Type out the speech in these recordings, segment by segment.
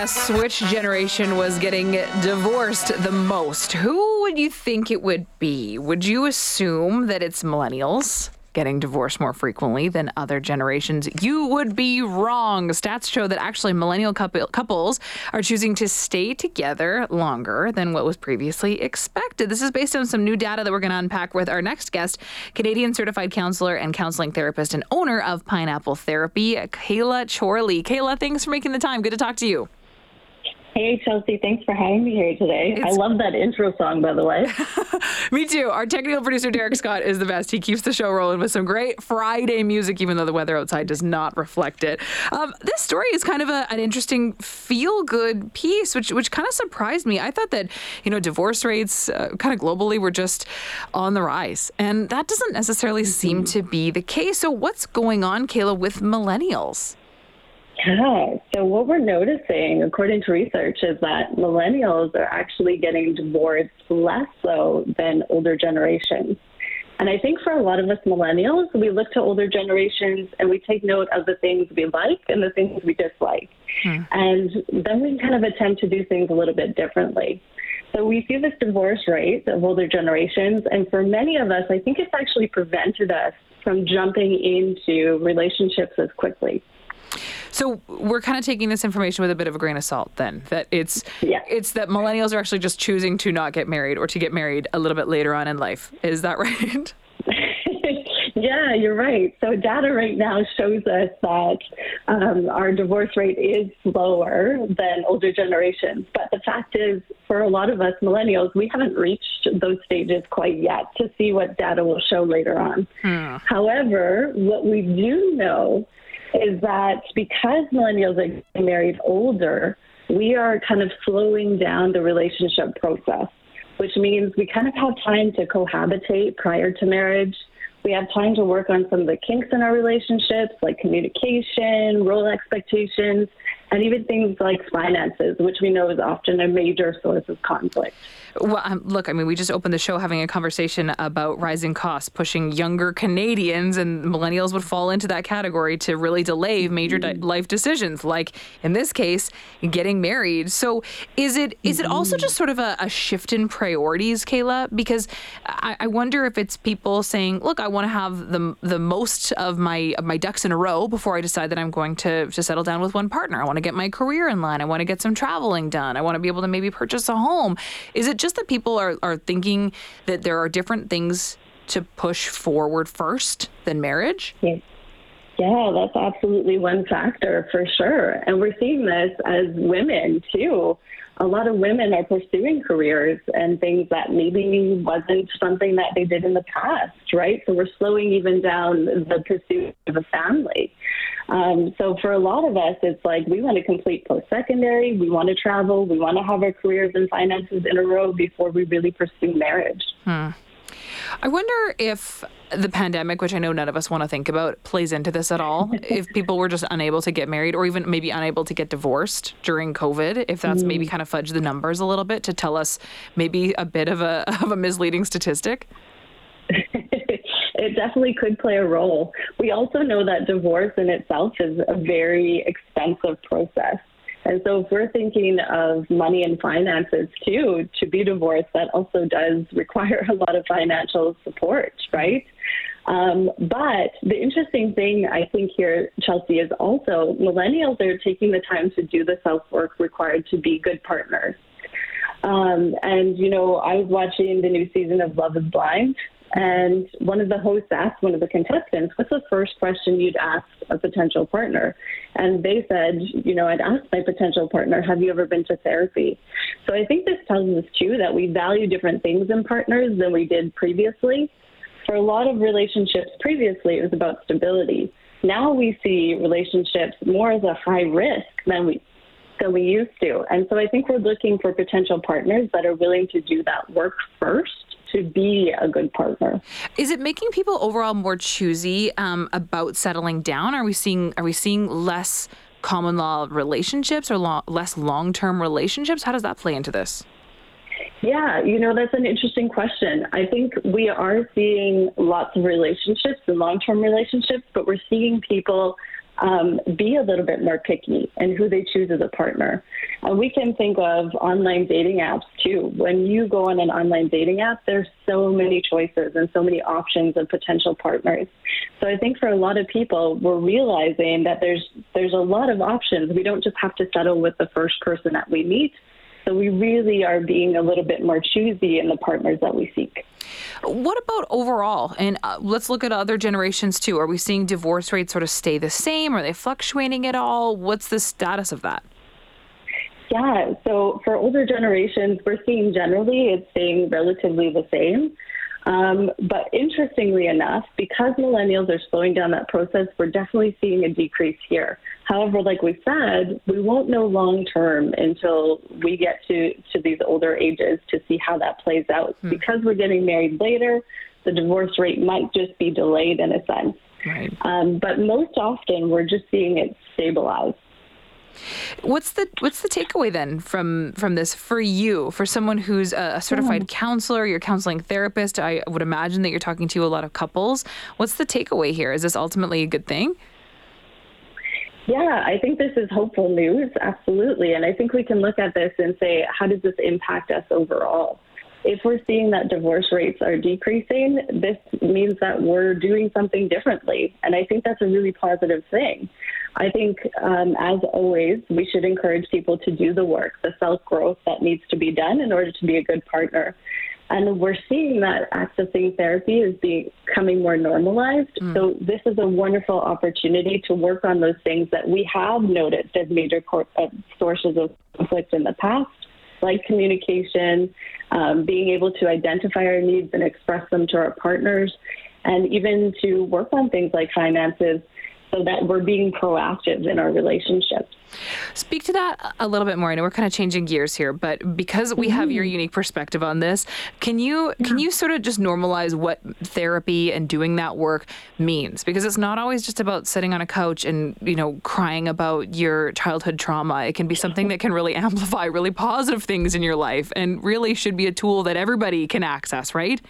guess which generation was getting divorced the most? Who would you think it would be? Would you assume that it's millennials? getting divorced more frequently than other generations. You would be wrong. Stats show that actually millennial couple, couples are choosing to stay together longer than what was previously expected. This is based on some new data that we're going to unpack with our next guest, Canadian certified counselor and counseling therapist and owner of Pineapple Therapy, Kayla Chorley. Kayla, thanks for making the time. Good to talk to you. Hey, Chelsea, thanks for having me here today. It's... I love that intro song, by the way. me too. Our technical producer, Derek Scott, is the best. He keeps the show rolling with some great Friday music, even though the weather outside does not reflect it. Um, this story is kind of a, an interesting feel good piece, which, which kind of surprised me. I thought that, you know, divorce rates uh, kind of globally were just on the rise, and that doesn't necessarily mm-hmm. seem to be the case. So, what's going on, Kayla, with millennials? Yeah. So what we're noticing, according to research, is that millennials are actually getting divorced less so than older generations. And I think for a lot of us millennials, we look to older generations and we take note of the things we like and the things we dislike. Hmm. And then we kind of attempt to do things a little bit differently. So we see this divorce rate of older generations. And for many of us, I think it's actually prevented us from jumping into relationships as quickly. So we're kind of taking this information with a bit of a grain of salt then that it's yeah. it's that millennials are actually just choosing to not get married or to get married a little bit later on in life. Is that right? Yeah, you're right. So data right now shows us that um, our divorce rate is lower than older generations. But the fact is, for a lot of us millennials, we haven't reached those stages quite yet to see what data will show later on. Hmm. However, what we do know is that because millennials are getting married older, we are kind of slowing down the relationship process, which means we kind of have time to cohabitate prior to marriage. We have time to work on some of the kinks in our relationships, like communication, role expectations, and even things like finances, which we know is often a major source of conflict. Well, um, look, I mean, we just opened the show having a conversation about rising costs pushing younger Canadians, and millennials would fall into that category to really delay major mm-hmm. di- life decisions, like in this case, getting married. So, is it is it also mm-hmm. just sort of a, a shift in priorities, Kayla? Because I, I wonder if it's people saying, "Look, I want to have the the most of my of my ducks in a row before I decide that I'm going to to settle down with one partner. I want to get my career in line. I want to get some traveling done. I want to be able to maybe purchase a home." Is it just just that people are, are thinking that there are different things to push forward first than marriage? Yeah. Yeah, that's absolutely one factor for sure. And we're seeing this as women too. A lot of women are pursuing careers and things that maybe wasn't something that they did in the past, right? So we're slowing even down the pursuit of a family. Um, so for a lot of us, it's like we want to complete post secondary, we want to travel, we want to have our careers and finances in a row before we really pursue marriage. Hmm. I wonder if the pandemic, which I know none of us want to think about, plays into this at all. if people were just unable to get married or even maybe unable to get divorced during COVID, if that's mm. maybe kind of fudged the numbers a little bit to tell us maybe a bit of a of a misleading statistic. it definitely could play a role. We also know that divorce in itself is a very expensive process. And so, if we're thinking of money and finances too, to be divorced, that also does require a lot of financial support, right? Um, but the interesting thing I think here, Chelsea, is also millennials are taking the time to do the self work required to be good partners. Um, and, you know, I was watching the new season of Love is Blind, and one of the hosts asked one of the contestants, What's the first question you'd ask a potential partner? And they said, You know, I'd ask my potential partner, Have you ever been to therapy? So I think this tells us, too, that we value different things in partners than we did previously. For a lot of relationships previously, it was about stability. Now we see relationships more as a high risk than we than we used to. And so I think we're looking for potential partners that are willing to do that work first to be a good partner. Is it making people overall more choosy um, about settling down? Are we seeing are we seeing less common law relationships or lo- less long term relationships? How does that play into this? Yeah, you know, that's an interesting question. I think we are seeing lots of relationships and long term relationships, but we're seeing people um, be a little bit more picky in who they choose as a partner. And we can think of online dating apps too. When you go on an online dating app, there's so many choices and so many options of potential partners. So I think for a lot of people, we're realizing that there's there's a lot of options. We don't just have to settle with the first person that we meet. So we really are being a little bit more choosy in the partners that we seek. What about overall? And uh, let's look at other generations too. Are we seeing divorce rates sort of stay the same? Are they fluctuating at all? What's the status of that? Yeah, so for older generations, we're seeing generally it's staying relatively the same. Um, but interestingly enough, because millennials are slowing down that process, we're definitely seeing a decrease here. However, like we said, we won't know long term until we get to, to these older ages to see how that plays out. Hmm. Because we're getting married later, the divorce rate might just be delayed in a sense. Right. Um, but most often, we're just seeing it stabilize. What's the what's the takeaway then from from this for you for someone who's a, certified yeah. counselor, you're counseling therapist? I would imagine that you're talking to a lot of couples. What's the takeaway here? Is this ultimately a good thing? Yeah, I think this is hopeful news, absolutely. And I think we can look at this and say, how does this impact us overall? If we're seeing that divorce rates are decreasing, this means that we're doing something differently. And I think that's a really positive thing. I think, um, as always, we should encourage people to do the work, the self growth that needs to be done in order to be a good partner. And we're seeing that accessing therapy is becoming more normalized. Mm. So, this is a wonderful opportunity to work on those things that we have noticed as major uh, sources of conflict in the past like communication, um, being able to identify our needs and express them to our partners, and even to work on things like finances so that we're being proactive in our relationships. Speak to that a little bit more. I know we're kind of changing gears here, but because we have your mm-hmm. unique perspective on this, can you yeah. can you sort of just normalize what therapy and doing that work means? Because it's not always just about sitting on a couch and you know crying about your childhood trauma. It can be something that can really amplify really positive things in your life, and really should be a tool that everybody can access. Right?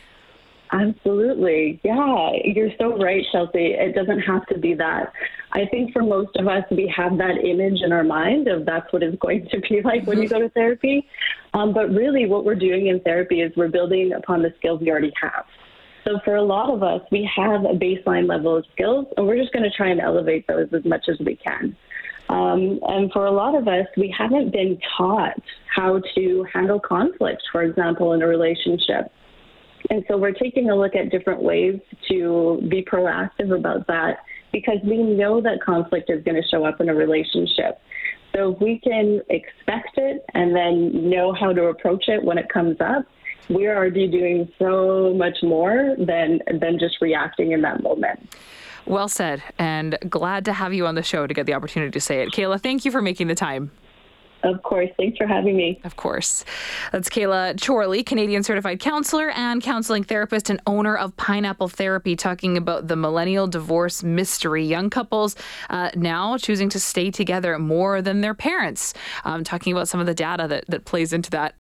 Absolutely. Yeah, you're so right, Chelsea. It doesn't have to be that. I think for most of us, we have that image in our mind of that's what it's going to be like when you go to therapy. Um, but really, what we're doing in therapy is we're building upon the skills we already have. So for a lot of us, we have a baseline level of skills, and we're just going to try and elevate those as much as we can. Um, and for a lot of us, we haven't been taught how to handle conflict, for example, in a relationship. And so we're taking a look at different ways to be proactive about that because we know that conflict is going to show up in a relationship. So if we can expect it and then know how to approach it when it comes up, we're already doing so much more than than just reacting in that moment. Well said, and glad to have you on the show to get the opportunity to say it. Kayla, thank you for making the time. Of course. Thanks for having me. Of course. That's Kayla Chorley, Canadian certified counselor and counseling therapist and owner of Pineapple Therapy, talking about the millennial divorce mystery. Young couples uh, now choosing to stay together more than their parents. Um, talking about some of the data that, that plays into that